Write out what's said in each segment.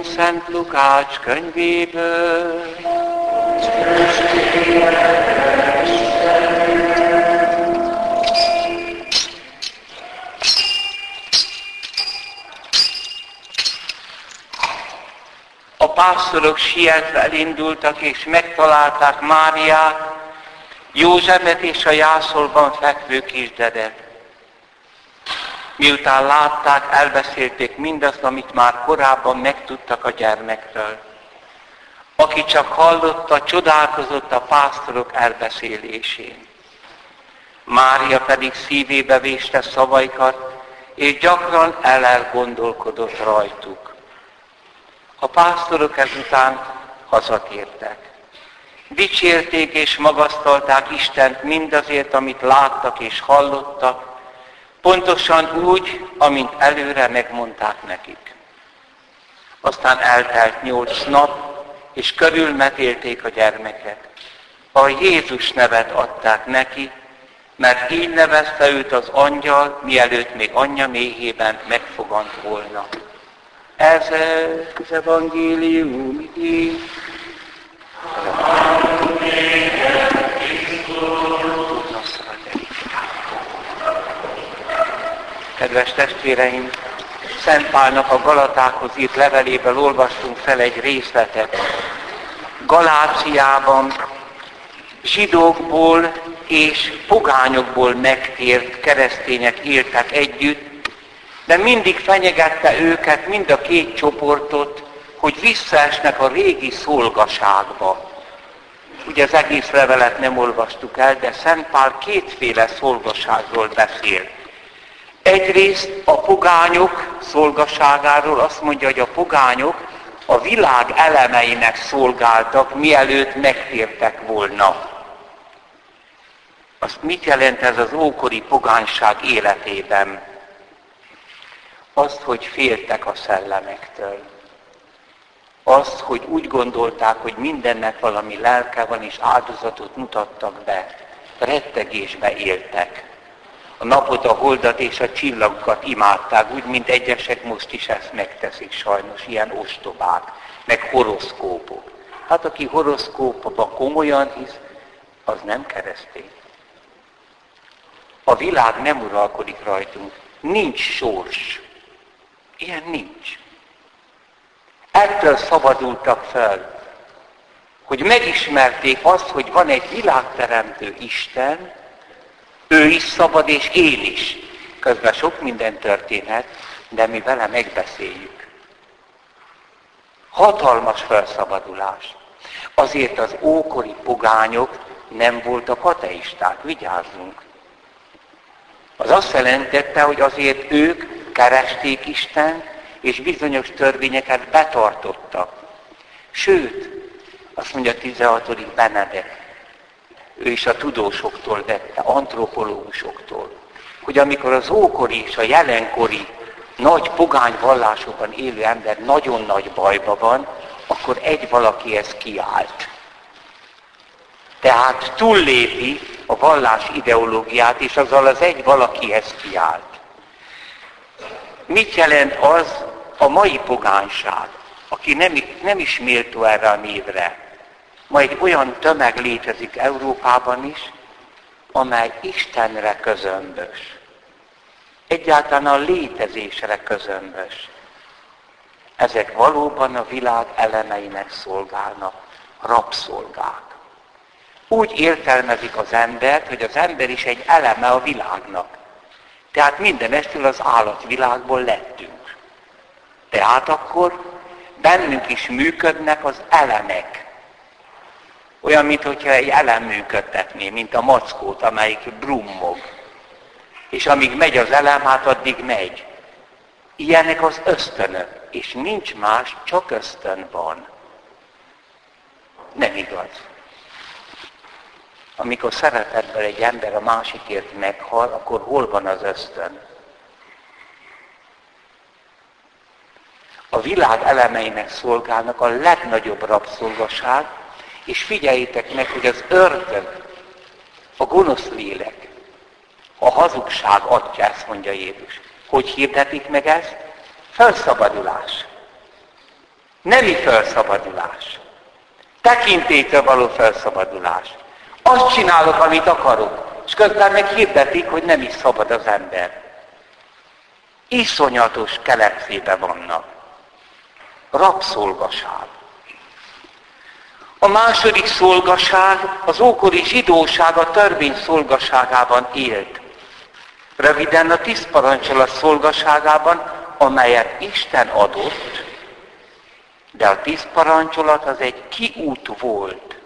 Evangélium Szent Lukács könyvéből. A pásztorok sietve elindultak és megtalálták Máriát, Józsefet és a jászolban fekvő kisdedet. Miután látták, elbeszélték mindazt, amit már korábban megtudtak a gyermekről. Aki csak hallotta, csodálkozott a pásztorok elbeszélésén. Mária pedig szívébe véste szavaikat, és gyakran elelgondolkodott rajtuk. A pásztorok ezután hazatértek. Dicsérték és magasztalták Istent mindazért, amit láttak és hallottak, Pontosan úgy, amint előre megmondták nekik. Aztán eltelt nyolc nap, és körülmetélték a gyermeket. A Jézus nevet adták neki, mert így nevezte őt az angyal, mielőtt még anyja méhében megfogant volna. Ez az evangélium így. Kedves testvéreim, Szent Pálnak a Galatákhoz írt leveléből olvastunk fel egy részletet. Galáciában zsidókból és pogányokból megtért keresztények éltek együtt, de mindig fenyegette őket, mind a két csoportot, hogy visszaesnek a régi szolgaságba. Ugye az egész levelet nem olvastuk el, de Szent Pál kétféle szolgaságról beszél. Egyrészt a pogányok szolgaságáról azt mondja, hogy a pogányok a világ elemeinek szolgáltak, mielőtt megtértek volna. Azt mit jelent ez az ókori pogányság életében? Azt, hogy féltek a szellemektől. Azt, hogy úgy gondolták, hogy mindennek valami lelke van, és áldozatot mutattak be. Rettegésbe éltek a napot, a holdat és a csillagokat imádták, úgy, mint egyesek most is ezt megteszik sajnos, ilyen ostobák, meg horoszkópok. Hát aki horoszkópba komolyan hisz, az nem keresztény. A világ nem uralkodik rajtunk. Nincs sors. Ilyen nincs. Ettől szabadultak fel, hogy megismerték azt, hogy van egy világteremtő Isten, ő is szabad, és én is. Közben sok minden történhet, de mi vele megbeszéljük. Hatalmas felszabadulás. Azért az ókori pogányok nem voltak ateisták, vigyázzunk. Az azt jelentette, hogy azért ők keresték Isten, és bizonyos törvényeket betartottak. Sőt, azt mondja a 16. Benedek, ő is a tudósoktól vette, antropológusoktól, hogy amikor az ókori és a jelenkori nagy pogány vallásokban élő ember nagyon nagy bajba van, akkor egy valakihez kiállt. Tehát túllépi a vallás ideológiát, és azzal az egy valakihez kiállt. Mit jelent az a mai pogányság, aki nem, nem is méltó erre a névre, Ma egy olyan tömeg létezik Európában is, amely Istenre közömbös. Egyáltalán a létezésre közömbös. Ezek valóban a világ elemeinek szolgálnak, rabszolgák. Úgy értelmezik az embert, hogy az ember is egy eleme a világnak. Tehát mindenestől az állatvilágból lettünk. Tehát akkor bennünk is működnek az elemek. Olyan, mintha egy elem működtetné, mint a mackót, amelyik brummog. És amíg megy az elem, hát addig megy. Ilyenek az ösztönök, és nincs más, csak ösztön van. Nem igaz. Amikor szeretetből egy ember a másikért meghal, akkor hol van az ösztön? A világ elemeinek szolgálnak a legnagyobb rabszolgaság, és figyeljétek meg, hogy az ördög, a gonosz lélek, a hazugság adja, ezt mondja Jézus. Hogy hirdetik meg ezt? Felszabadulás. Nemi felszabadulás. Tekintétől való felszabadulás. Azt csinálok, amit akarok, és közben meg hirdetik, hogy nem is szabad az ember. Iszonyatos kelepszébe vannak. Rabszolgaság. A második szolgaság, az ókori zsidóság a törvény szolgaságában élt. Röviden a tíz parancsolat szolgaságában, amelyet Isten adott, de a tíz parancsolat az egy kiút volt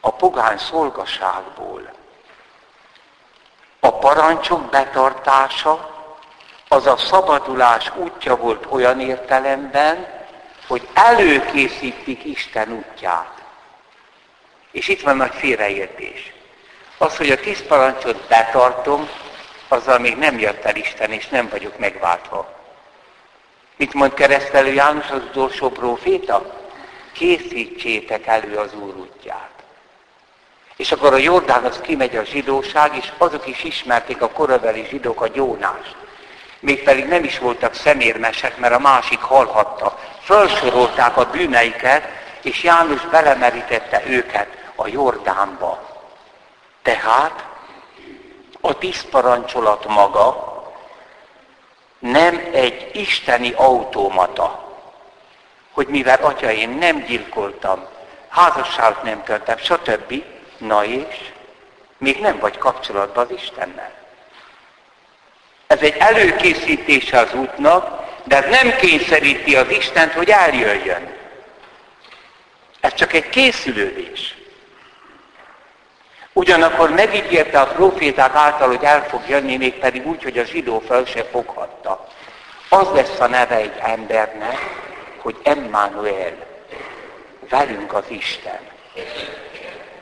a pogány szolgaságból. A parancsok betartása az a szabadulás útja volt olyan értelemben, hogy előkészítik Isten útját. És itt van nagy félreértés. Az, hogy a tíz parancsot betartom, azzal még nem jött el Isten, és nem vagyok megváltva. Mit mond keresztelő János az utolsó proféta? Készítsétek elő az Úr útját. És akkor a Jordánhoz kimegy a zsidóság, és azok is ismerték a korabeli zsidók a gyónást. Mégpedig nem is voltak szemérmesek, mert a másik hallhatta. Felsorolták a bűneiket, és János belemerítette őket a Jordánba. Tehát a tíz parancsolat maga nem egy isteni automata, hogy mivel atya, én nem gyilkoltam, házasságot nem törtem, stb. Na és még nem vagy kapcsolatban az Istennel. Ez egy előkészítése az útnak, de ez nem kényszeríti az Istent, hogy eljöjjön. Ez csak egy készülődés. Ugyanakkor megígérte a proféták által, hogy el fog jönni, mégpedig úgy, hogy a zsidó fel se foghatta. Az lesz a neve egy embernek, hogy Emmanuel, velünk az Isten.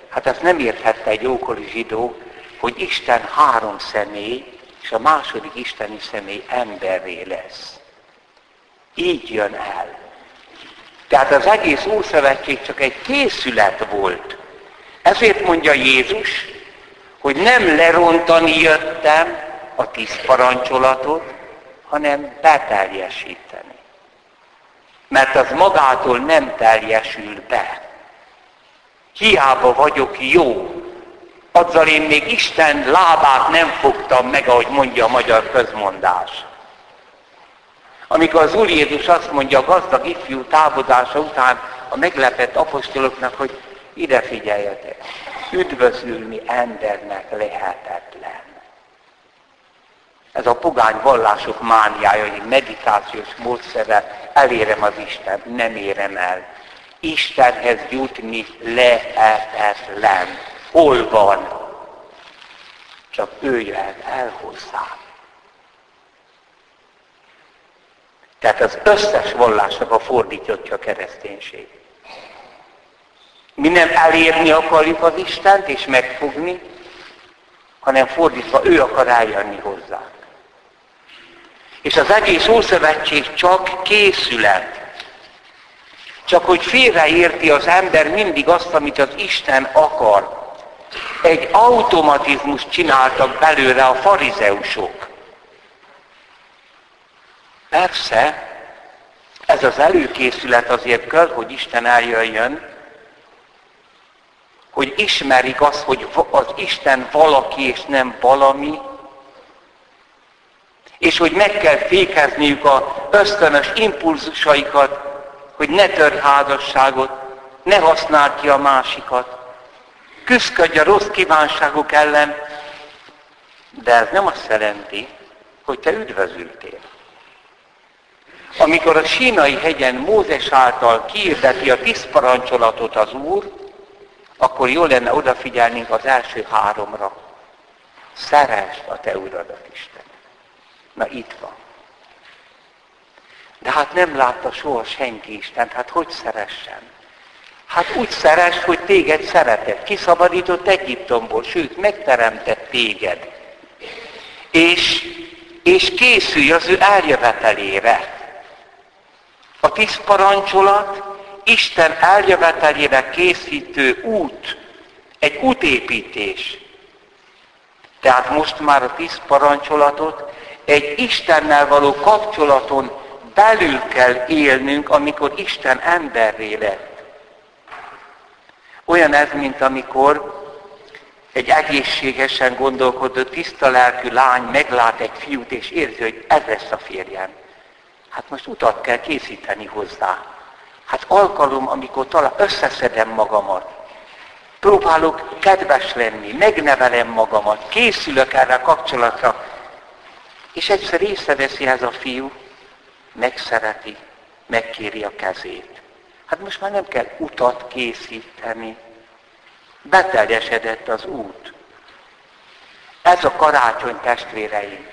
Hát ezt nem érthette egy ókori zsidó, hogy Isten három személy, és a második isteni személy emberré lesz. Így jön el. Tehát az egész Úrszövetség csak egy készület volt ezért mondja Jézus, hogy nem lerontani jöttem a tíz parancsolatot, hanem beteljesíteni. Mert az magától nem teljesül be. Hiába vagyok jó, azzal én még Isten lábát nem fogtam meg, ahogy mondja a magyar közmondás. Amikor az Úr Jézus azt mondja a gazdag ifjú távozása után a meglepett apostoloknak, hogy ide figyeljetek, üdvözülni embernek lehetetlen. Ez a pogány vallások mániája, hogy meditációs módszerrel elérem az Isten, nem érem el. Istenhez jutni lehetetlen. Hol van? Csak ő jöhet el hozzám. Tehát az összes vallásnak a fordítottja a kereszténység. Mi nem elérni akarjuk az Istent és megfogni, hanem fordítva ő akar eljönni hozzánk. És az egész Ószövetség csak készület. Csak hogy félreérti az ember mindig azt, amit az Isten akar. Egy automatizmus csináltak belőle a farizeusok. Persze, ez az előkészület azért kell, hogy Isten eljöjjön, hogy ismerik azt, hogy az Isten valaki és nem valami, és hogy meg kell fékezniük a ösztönös impulzusaikat, hogy ne tör házasságot, ne használd ki a másikat, küzdködj a rossz kívánságok ellen, de ez nem azt jelenti, hogy te üdvözültél. Amikor a sínai hegyen Mózes által kiirdeti a tíz parancsolatot az Úr, akkor jó lenne odafigyelnünk az első háromra. Szeresd a te uradat, Isten. Na itt van. De hát nem látta soha senki Isten, hát hogy szeressen? Hát úgy szeres, hogy téged szeretett. Kiszabadított Egyiptomból, sőt, megteremtett téged. És, és készülj az ő eljövetelére. A tíz parancsolat Isten eljövetelére készítő út, egy útépítés. Tehát most már a tíz parancsolatot egy Istennel való kapcsolaton belül kell élnünk, amikor Isten emberré lett. Olyan ez, mint amikor egy egészségesen gondolkodó, tiszta lelkű lány meglát egy fiút, és érzi, hogy ez lesz a férjem. Hát most utat kell készíteni hozzá. Hát alkalom, amikor talán összeszedem magamat. Próbálok kedves lenni, megnevelem magamat, készülök erre a kapcsolatra. És egyszer észreveszi ez a fiú, megszereti, megkéri a kezét. Hát most már nem kell utat készíteni. Beteljesedett az út. Ez a karácsony testvéreim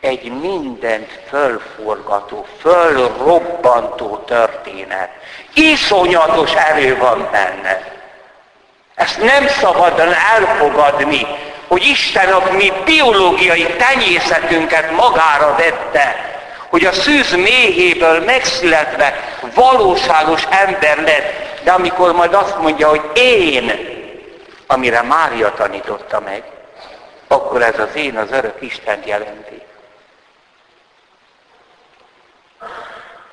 egy mindent fölforgató, fölrobbantó történet. Iszonyatos erő van benne. Ezt nem szabadon elfogadni, hogy Isten a mi biológiai tenyészetünket magára vette, hogy a szűz méhéből megszületve valóságos ember lett, de amikor majd azt mondja, hogy én, amire Mária tanította meg, akkor ez az én az örök Isten jelenti.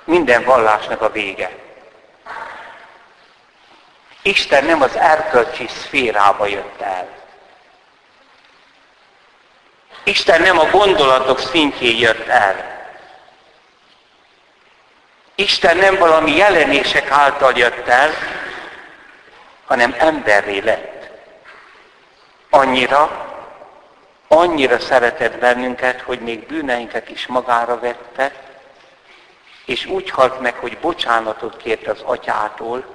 Minden vallásnak a vége. Isten nem az erkölcsi szférába jött el. Isten nem a gondolatok szintjén jött el. Isten nem valami jelenések által jött el, hanem emberré lett. Annyira, annyira szeretett bennünket, hogy még bűneinket is magára vette, és úgy halt meg, hogy bocsánatot kért az atyától,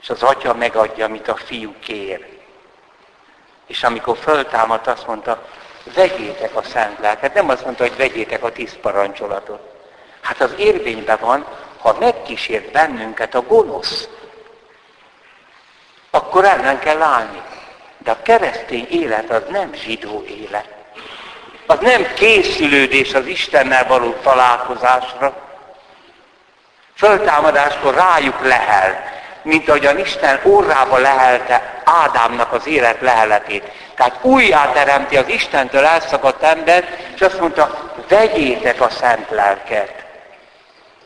és az atya megadja, amit a fiú kér. És amikor föltámadt, azt mondta, vegyétek a szent lelket. Nem azt mondta, hogy vegyétek a tíz parancsolatot. Hát az érvényben van, ha megkísért bennünket a gonosz, akkor ellen kell állni. De a keresztény élet az nem zsidó élet. Az nem készülődés az Istennel való találkozásra. Föltámadáskor rájuk lehel, mint ahogyan Isten orrába lehelte Ádámnak az élet leheletét. Tehát újjáteremti az Istentől elszakadt embert, és azt mondta, vegyétek a szent lelket.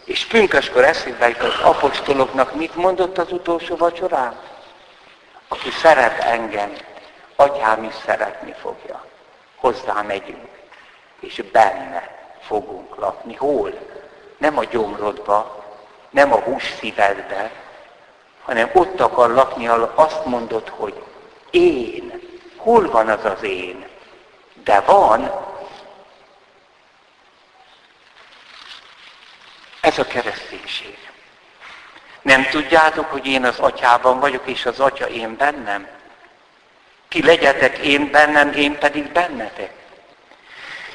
És pünköskor eszébe jut az apostoloknak mit mondott az utolsó vacsorán? Aki szeret engem, atyám is szeretni fogja. Hozzá megyünk, és benne fogunk lakni. Hol? Nem a gyomrodba, nem a hús szívedbe, hanem ott akar lakni, ahol azt mondod, hogy én. Hol van az az én? De van, Ez a kereszténység. Nem tudjátok, hogy én az atyában vagyok, és az atya én bennem? Ti legyetek én bennem, én pedig bennetek.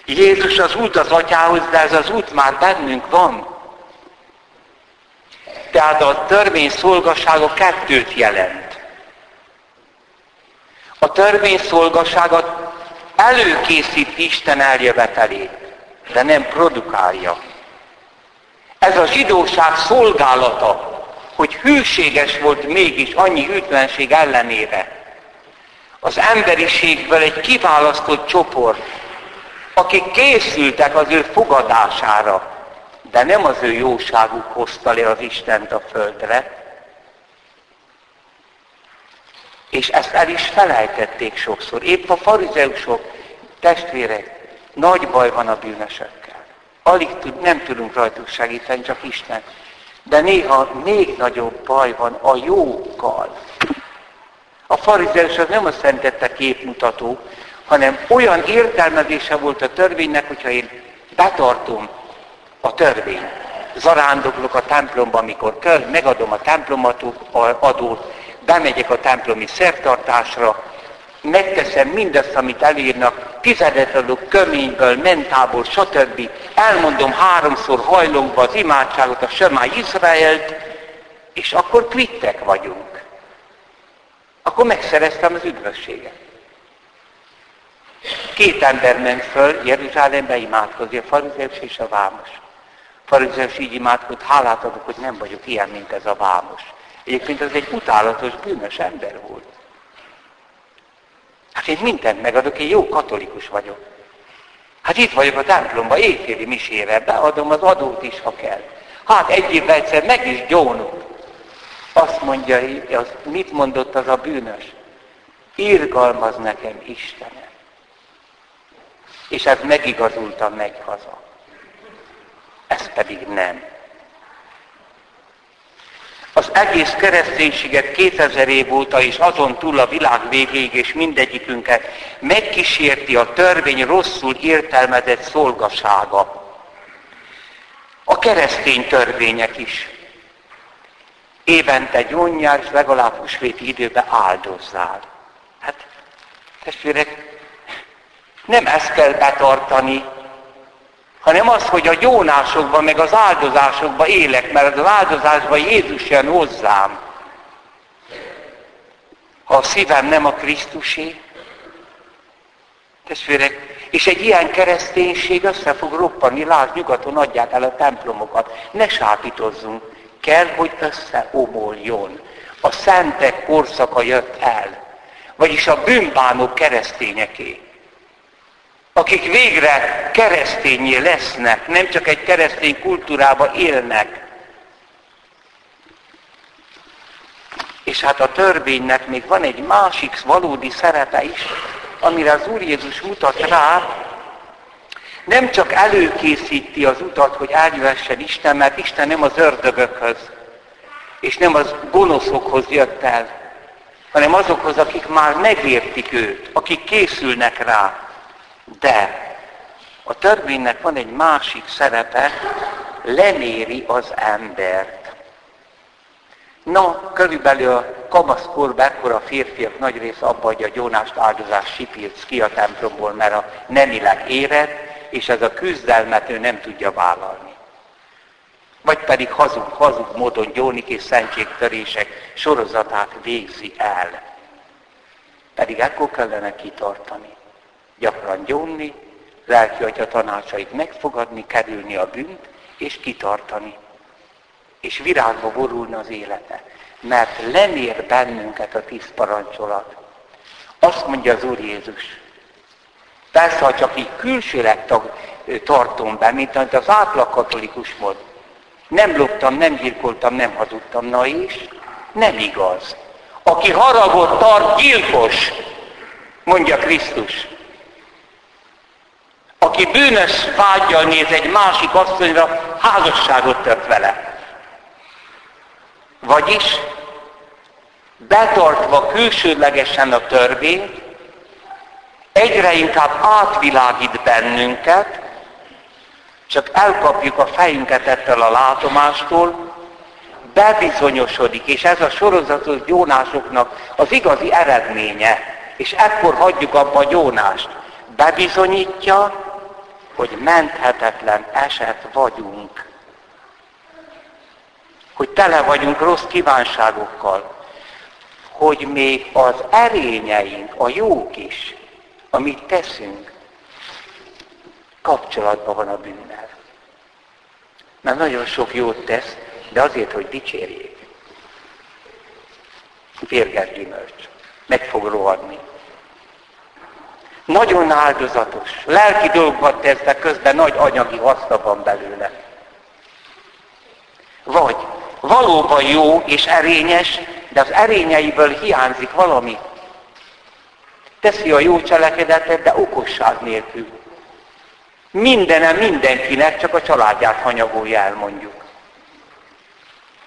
Jézus az út az atyához, de ez az út már bennünk van. Tehát a törvény szolgasága kettőt jelent. A törvény szolgasága előkészít Isten eljövetelét, de nem produkálja. Ez a zsidóság szolgálata, hogy hűséges volt mégis annyi hűtlenség ellenére. Az emberiségből egy kiválasztott csoport, akik készültek az ő fogadására, de nem az ő jóságuk hozta le az Istent a földre. És ezt el is felejtették sokszor. Épp a farizeusok, testvérek, nagy baj van a bűnösök. Alig tud, nem tudunk rajtuk segíteni, csak Isten. De néha még nagyobb baj van a jókkal. A farizeus az nem a szentette képmutató, hanem olyan értelmezése volt a törvénynek, hogyha én betartom a törvényt, zarándoklok a templomba, amikor kell, megadom a templomadót, bemegyek a templomi szertartásra, megteszem mindazt, amit elírnak, tizedet adok köményből, mentából, stb. Elmondom háromszor hajlongva az imádságot, a Sömály Izraelt, és akkor kvittek vagyunk. Akkor megszereztem az üdvösséget. Két ember ment föl Jeruzsálembe imádkozni, a farizeus és a vámos. A farizeus így imádkozott, hálát adok, hogy nem vagyok ilyen, mint ez a vámos. Egyébként az egy utálatos, bűnös ember volt. Hát én mindent megadok, én jó katolikus vagyok. Hát itt vagyok a templomban, éjféli misére, beadom az adót is, ha kell. Hát egy évvel egyszer meg is gyónult. Azt mondja, az, mit mondott az a bűnös? Irgalmaz nekem Istenem. És ez megigazultam, megy haza. Ez pedig nem. Az egész kereszténységet 2000 év óta és azon túl a világ végéig és mindegyikünket megkísérti a törvény rosszul értelmezett szolgasága. A keresztény törvények is. Évente gyónjál, és legalább húsvéti időben áldozzál. Hát, testvérek, nem ezt kell betartani, hanem az, hogy a gyónásokban, meg az áldozásokban élek, mert az áldozásban Jézus jön hozzám. Ha a szívem nem a Krisztusé, testvérek, és egy ilyen kereszténység össze fog roppanni, lásd, nyugaton adják el a templomokat. Ne sápítozzunk. Kell, hogy összeomoljon. A szentek korszaka jött el. Vagyis a bűnbánok keresztényeké akik végre keresztényé lesznek, nem csak egy keresztény kultúrába élnek. És hát a törvénynek még van egy másik valódi szerepe is, amire az Úr Jézus mutat rá, nem csak előkészíti az utat, hogy eljöhessen Isten, mert Isten nem az ördögökhöz, és nem az gonoszokhoz jött el, hanem azokhoz, akik már megértik őt, akik készülnek rá. De a törvénynek van egy másik szerepe, leméri az embert. Na, körülbelül a kamaszkorban ekkor a férfiak nagy része abba adja a gyónást áldozás sipírc ki a templomból, mert a nemileg éred, és ez a küzdelmet ő nem tudja vállalni. Vagy pedig hazug, hazug módon gyónik és szentségtörések sorozatát végzi el. Pedig ekkor kellene kitartani gyakran gyónni, lelki atya tanácsait megfogadni, kerülni a bűnt, és kitartani. És virágba borulna az élete. Mert lemér bennünket a tíz parancsolat. Azt mondja az Úr Jézus. Persze, ha csak így külsőleg tartom be, mint amit az átlag katolikus mond. Nem loptam, nem gyilkoltam, nem hazudtam. Na és? Nem igaz. Aki haragot tart, gyilkos, mondja Krisztus. Aki bűnös vágyjal néz egy másik asszonyra, házasságot tört vele. Vagyis betartva külsődlegesen a törvényt, egyre inkább átvilágít bennünket, csak elkapjuk a fejünket ettől a látomástól, bebizonyosodik, és ez a sorozatos gyónásoknak az igazi eredménye, és ekkor hagyjuk abba a gyónást. Bebizonyítja, hogy menthetetlen eset vagyunk. Hogy tele vagyunk rossz kívánságokkal. Hogy még az erényeink, a jók is, amit teszünk, kapcsolatban van a bűnnel. Mert nagyon sok jót tesz, de azért, hogy dicsérjék. Férges gyümölcs. Meg fog rohadni. Nagyon áldozatos. Lelki dolgokat tesz, de közben nagy anyagi haszna van belőle. Vagy valóban jó és erényes, de az erényeiből hiányzik valami. Teszi a jó cselekedetet, de okosság nélkül. Mindenem mindenkinek, csak a családját hanyagolja el, mondjuk.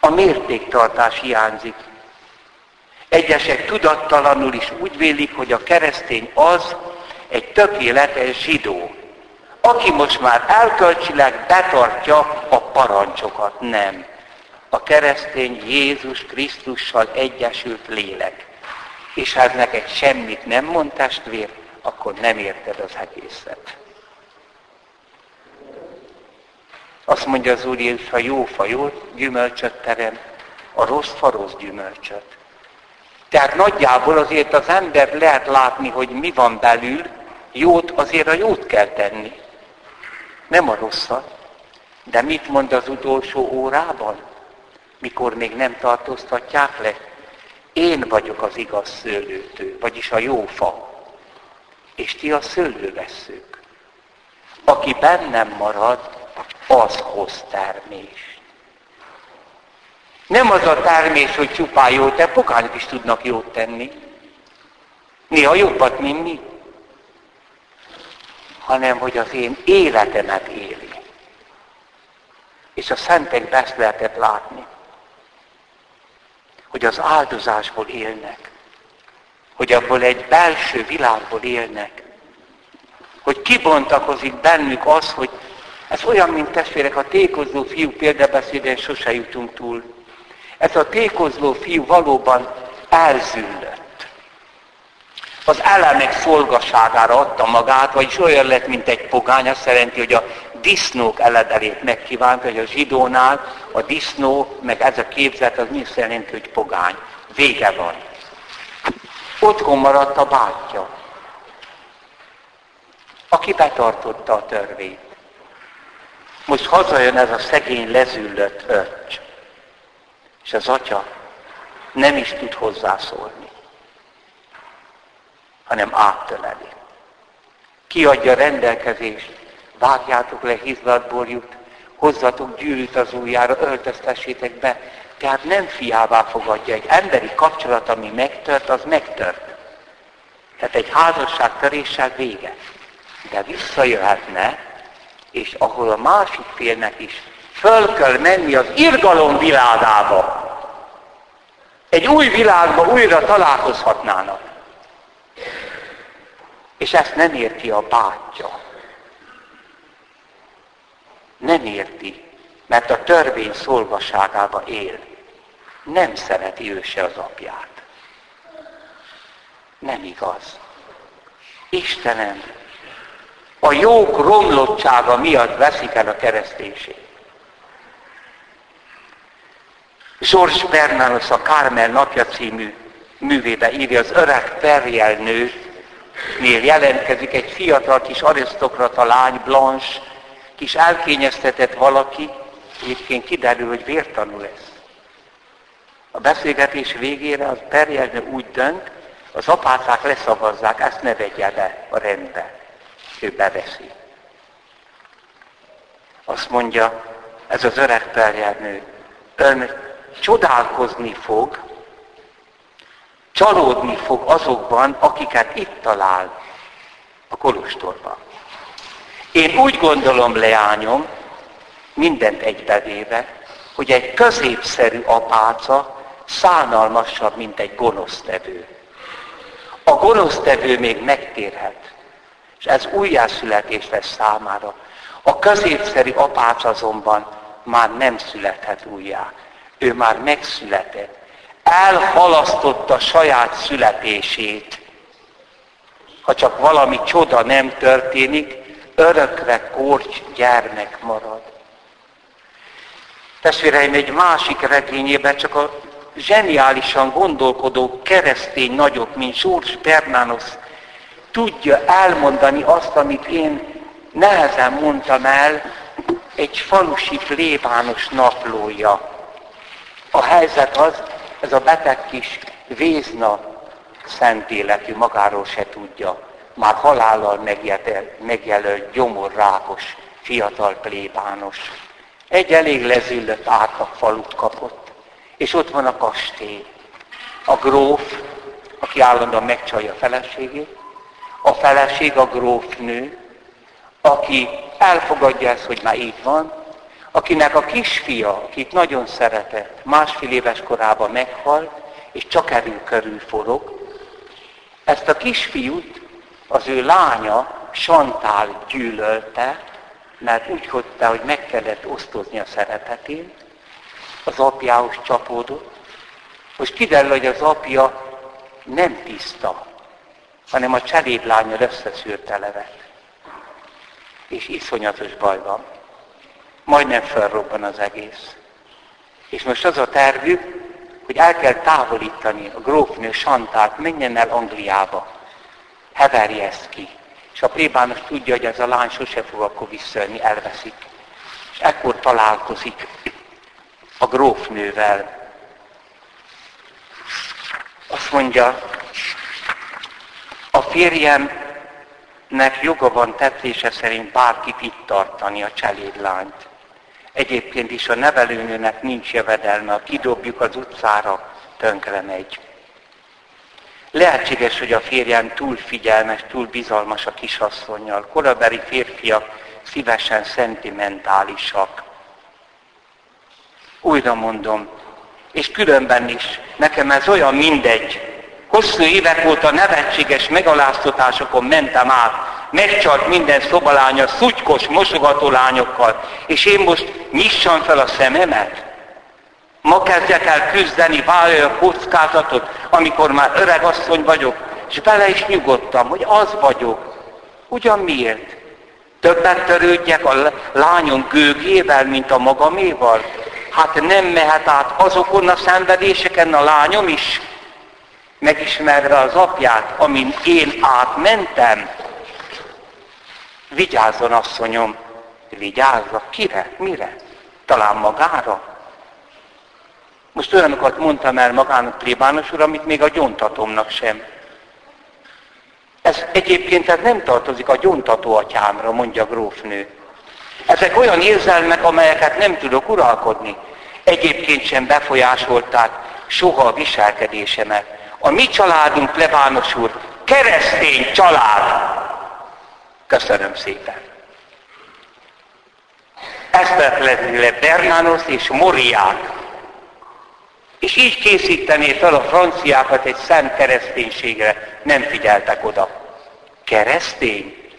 A mértéktartás hiányzik. Egyesek tudattalanul is úgy vélik, hogy a keresztény az, egy tökéletes zsidó, aki most már elkölcsileg betartja a parancsokat. Nem. A keresztény Jézus Krisztussal egyesült lélek. És ha ez neked semmit nem mond testvér, akkor nem érted az egészet. Azt mondja az Úr Jézus, ha jó fa jó gyümölcsöt terem, a rossz fa rossz gyümölcsöt. Tehát nagyjából azért az ember lehet látni, hogy mi van belül, jót azért a jót kell tenni. Nem a rosszat. De mit mond az utolsó órában? Mikor még nem tartóztatják le? Én vagyok az igaz szőlőtő, vagyis a jó fa. És ti a szőlőveszők. Aki bennem marad, az hoz termést. Nem az a termés, hogy csupán jót, de pogányok is tudnak jót tenni. Néha jobbat, mint mi. Hanem, hogy az én életemet éli. És a szentekbe ezt lehetett látni. Hogy az áldozásból élnek. Hogy abból egy belső világból élnek. Hogy kibontakozik bennük az, hogy ez olyan, mint testvérek, a tékozó fiú példabeszéden sose jutunk túl. Ez a tékozló fiú valóban elzüllött. Az elemek szolgaságára adta magát, vagyis olyan lett, mint egy pogány, azt jelenti, hogy a disznók eledelét megkívánt, hogy a zsidónál a disznó, meg ez a képzet, az mi jelenti, hogy pogány. Vége van. Otthon maradt a bátyja, aki betartotta a törvényt. Most hazajön ez a szegény lezüllött öcs. És az atya nem is tud hozzászólni, hanem áttöleli. Kiadja rendelkezést, vágjátok le hizlatból jut, hozzatok gyűrűt az ujjára, öltöztessétek be. Tehát nem fiává fogadja. Egy emberi kapcsolat, ami megtört, az megtört. Tehát egy házasság töréssel vége. De visszajöhetne, és ahol a másik félnek is föl kell menni az irgalom világába. Egy új világba újra találkozhatnának. És ezt nem érti a bátyja. Nem érti, mert a törvény szolgaságába él. Nem szereti ő se az apját. Nem igaz. Istenem, a jók romlottsága miatt veszik el a kereszténység. George Bernanos a Kármel napja című művébe írja, az öreg perjelnő nél jelentkezik egy fiatal kis arisztokrata lány, Blanche, kis elkényeztetett valaki, egyébként kiderül, hogy vértanú lesz. A beszélgetés végére az perjelnő úgy dönt, az apácák leszavazzák, ezt ne vegye be a rendbe. Ő beveszi. Azt mondja, ez az öreg perjelnő, ön csodálkozni fog, csalódni fog azokban, akiket itt talál a kolostorban. Én úgy gondolom, leányom, mindent egybevéve, hogy egy középszerű apáca szánalmasabb, mint egy gonosztevő. A gonosztevő még megtérhet, és ez újjászületés lesz számára. A középszerű apáca azonban már nem születhet újjá ő már megszületett. Elhalasztotta saját születését. Ha csak valami csoda nem történik, örökre korty gyermek marad. Testvéreim, egy másik regényében csak a zseniálisan gondolkodó keresztény nagyok, mint George Bernanos tudja elmondani azt, amit én nehezen mondtam el, egy falusi plébános naplója. A helyzet az, ez a beteg kis vézna szent életű, magáról se tudja. Már halállal megjelölt, gyomorrákos, fiatal plébános. Egy elég lezüllött átlag falut kapott. És ott van a kastély. A gróf, aki állandóan megcsalja a feleségét, a feleség a grófnő, aki elfogadja ezt, hogy már így van, akinek a kisfia, akit nagyon szeretett, másfél éves korában meghalt, és csak erő körül forog, ezt a kisfiút az ő lánya Santál gyűlölte, mert úgy hagyta, hogy meg kellett osztozni a szerepetén, az apjához csapódott. Most kiderül, hogy az apja nem tiszta, hanem a cselédlányal összeszűrte levet. És iszonyatos baj van majdnem felrobban az egész. És most az a tervük, hogy el kell távolítani a grófnő Santát, menjen el Angliába. Heverje ezt ki. És a plébános tudja, hogy ez a lány sose fog akkor visszajönni, elveszik. És ekkor találkozik a grófnővel. Azt mondja, a férjemnek joga van tetése szerint bárkit itt tartani, a cselédlányt. Egyébként is a nevelőnőnek nincs jövedelme, ha kidobjuk az utcára, tönkre megy. Lehetséges, hogy a férjem túl figyelmes, túl bizalmas a kisasszonyjal. Korabeli férfiak szívesen szentimentálisak. Újra mondom, és különben is, nekem ez olyan mindegy. Hosszú évek óta nevetséges megaláztatásokon mentem át, megcsalt minden szobalánya szutykos, mosogató lányokkal, és én most nyissam fel a szememet? Ma kezdjek el küzdeni, vállalja a kockázatot, amikor már öreg asszony vagyok, és bele is nyugodtam, hogy az vagyok. Ugyan miért? Többet törődjek a lányom gőgével, mint a magaméval? Hát nem mehet át azokon a szenvedéseken a lányom is, megismerve az apját, amin én átmentem. Vigyázzon, asszonyom, vigyázzak. Kire? Mire? Talán magára? Most olyanokat mondtam el magának plébános úr, amit még a gyontatomnak sem. Ez egyébként ez nem tartozik a gyontató atyámra, mondja grófnő. Ezek olyan érzelmek, amelyeket nem tudok uralkodni. Egyébként sem befolyásolták soha a viselkedésemet. A mi családunk, plebános úr, keresztény család. Köszönöm szépen. Eszterletőle Bernános és Moriák és így készítené fel a franciákat egy szent kereszténységre. Nem figyeltek oda. Keresztény?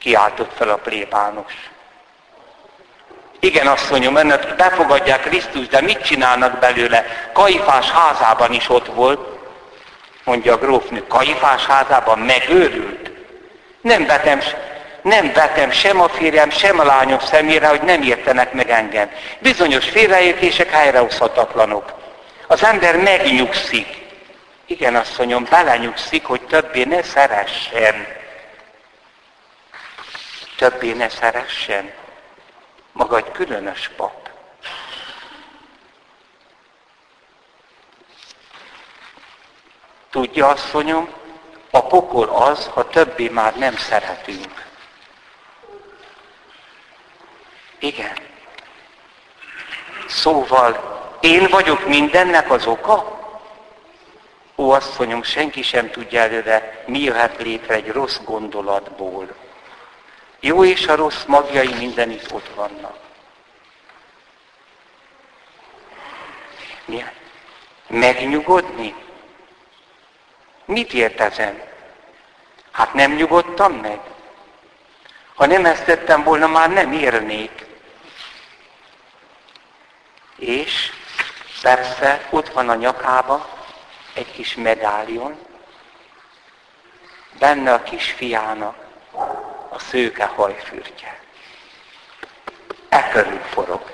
Kiáltott fel a plébános. Igen, asszonyom, ennek befogadják Krisztus, de mit csinálnak belőle? Kaifás házában is ott volt, mondja a grófnő. Kaifás házában megőrült. Nem vetem, nem vetem sem a férjem, sem a lányom szemére, hogy nem értenek meg engem. Bizonyos félreértések helyrehozhatatlanok. Az ember megnyugszik. Igen, asszonyom, belenyugszik, hogy többé ne szeressen. Többé ne szeressen. Maga egy különös pap. Tudja, asszonyom, a pokol az, ha többé már nem szeretünk. Igen. Szóval én vagyok mindennek az oka? Ó, asszonyom, senki sem tudja előre, mi jöhet létre egy rossz gondolatból. Jó és a rossz magjai mindenütt ott vannak. Mi? Megnyugodni? Mit ért ezen? Hát nem nyugodtam meg. Ha nem ezt tettem volna, már nem érnék. És Persze, ott van a nyakába egy kis medálion, benne a kisfiának a szőke hajfürtje. E körül forog.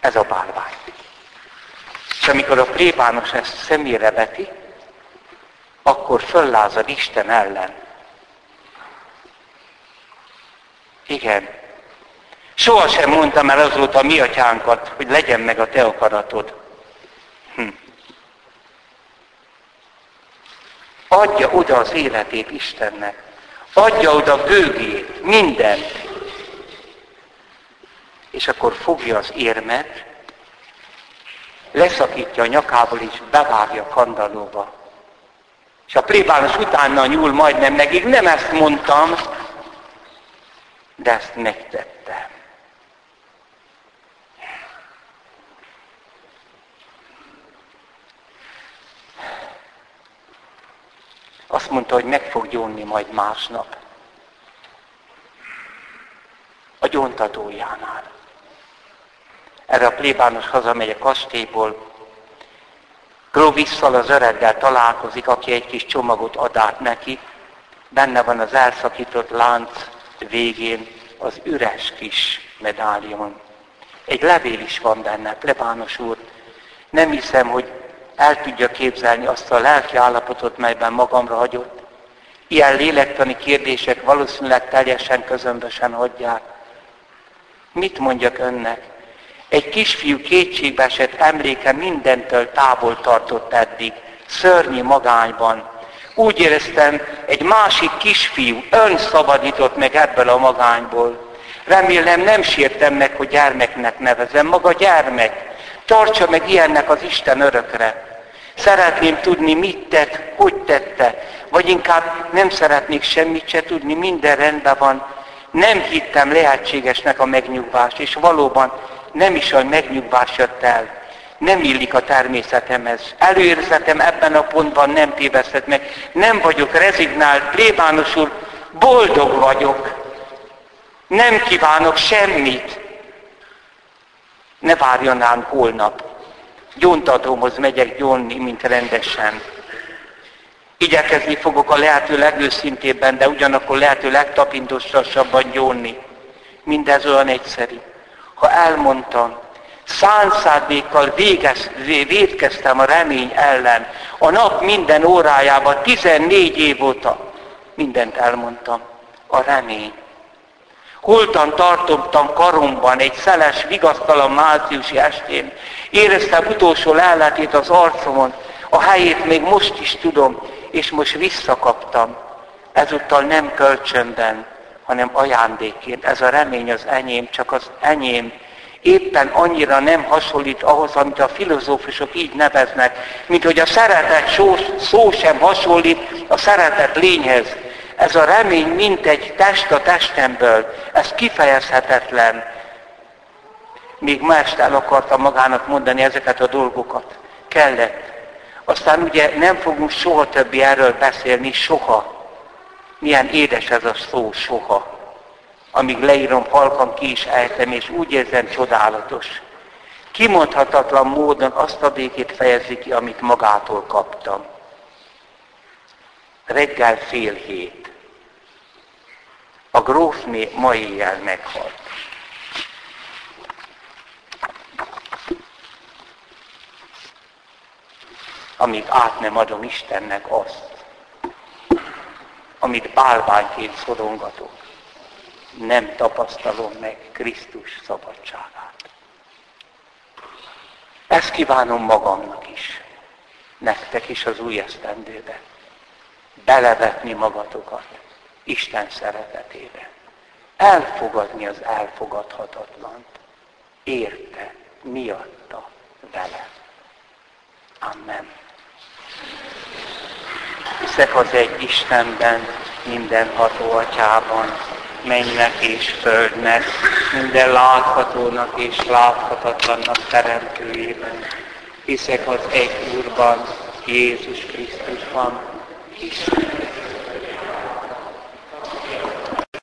Ez a bálvány. És amikor a plébános ezt szemére veti, akkor föllázad Isten ellen. Igen, Soha sem mondtam el azóta a mi atyánkat, hogy legyen meg a te akaratod. Hm. Adja oda az életét Istennek. Adja oda gőgét, mindent. És akkor fogja az érmet, leszakítja a nyakából, és bevágja kandallóba. És a plébános utána nyúl majdnem megig, nem ezt mondtam, de ezt megtettem. Azt mondta, hogy meg fog gyónni majd másnap. A gyóntatójánál. Erre a plébános hazamegy a kastélyból, Grovisszal az öreggel találkozik, aki egy kis csomagot ad át neki, benne van az elszakított lánc végén az üres kis medálion. Egy levél is van benne, plebános úr. Nem hiszem, hogy el tudja képzelni azt a lelki állapotot, melyben magamra hagyott. Ilyen lélektani kérdések valószínűleg teljesen közömbösen hagyják. Mit mondjak önnek? Egy kisfiú kétségbe esett emléke mindentől távol tartott eddig, szörnyi magányban. Úgy éreztem, egy másik kisfiú önszabadított meg ebből a magányból. Remélem nem sértem meg, hogy gyermeknek nevezem. Maga gyermek. Tartsa meg ilyennek az Isten örökre. Szeretném tudni, mit tett, hogy tette. Vagy inkább nem szeretnék semmit se tudni, minden rendben van. Nem hittem lehetségesnek a megnyugvást, és valóban nem is a megnyugvás jött el. Nem illik a természetemhez. Előérzetem ebben a pontban nem tévesztett meg. Nem vagyok rezignált, plébánosul, boldog vagyok. Nem kívánok semmit. Ne várjon ám holnap. Gyóntatóhoz megyek gyónni, mint rendesen. Igyekezni fogok a lehető legőszintébben, de ugyanakkor lehető legtapintosabban gyónni. Mindez olyan egyszerű. Ha elmondtam, szánszádékkal végez, védkeztem a remény ellen, a nap minden órájában, 14 év óta, mindent elmondtam. A remény. Holtan tartottam karomban egy szeles, vigasztalan márciusi estén. Éreztem utolsó lelletét az arcomon. A helyét még most is tudom, és most visszakaptam. Ezúttal nem kölcsönben, hanem ajándékként. Ez a remény az enyém, csak az enyém. Éppen annyira nem hasonlít ahhoz, amit a filozófusok így neveznek, mint hogy a szeretet szó, szó sem hasonlít a szeretet lényhez. Ez a remény mint egy test a testemből, ez kifejezhetetlen. Még ma este el akarta magának mondani ezeket a dolgokat. Kellett. Aztán ugye nem fogunk soha többi erről beszélni, soha. Milyen édes ez a szó, soha. Amíg leírom, halkan ki is ejtem, és úgy érzem csodálatos. Kimondhatatlan módon azt a békét fejezi ki, amit magától kaptam. Reggel fél hét. A grófné ma éjjel meghalt. Amíg át nem adom Istennek azt, amit bálványként szorongatok, nem tapasztalom meg Krisztus szabadságát. Ezt kívánom magamnak is, nektek is az új esztendőbe. Belevetni magatokat Isten szeretetébe. Elfogadni az elfogadhatatlant. Érte, miatta, vele. Amen. Hiszek az egy Istenben, mindenható atyában, mennek és földnek, minden láthatónak és láthatatlannak teremtőjében. Hiszek az egy Úrban, Jézus Krisztusban, Isten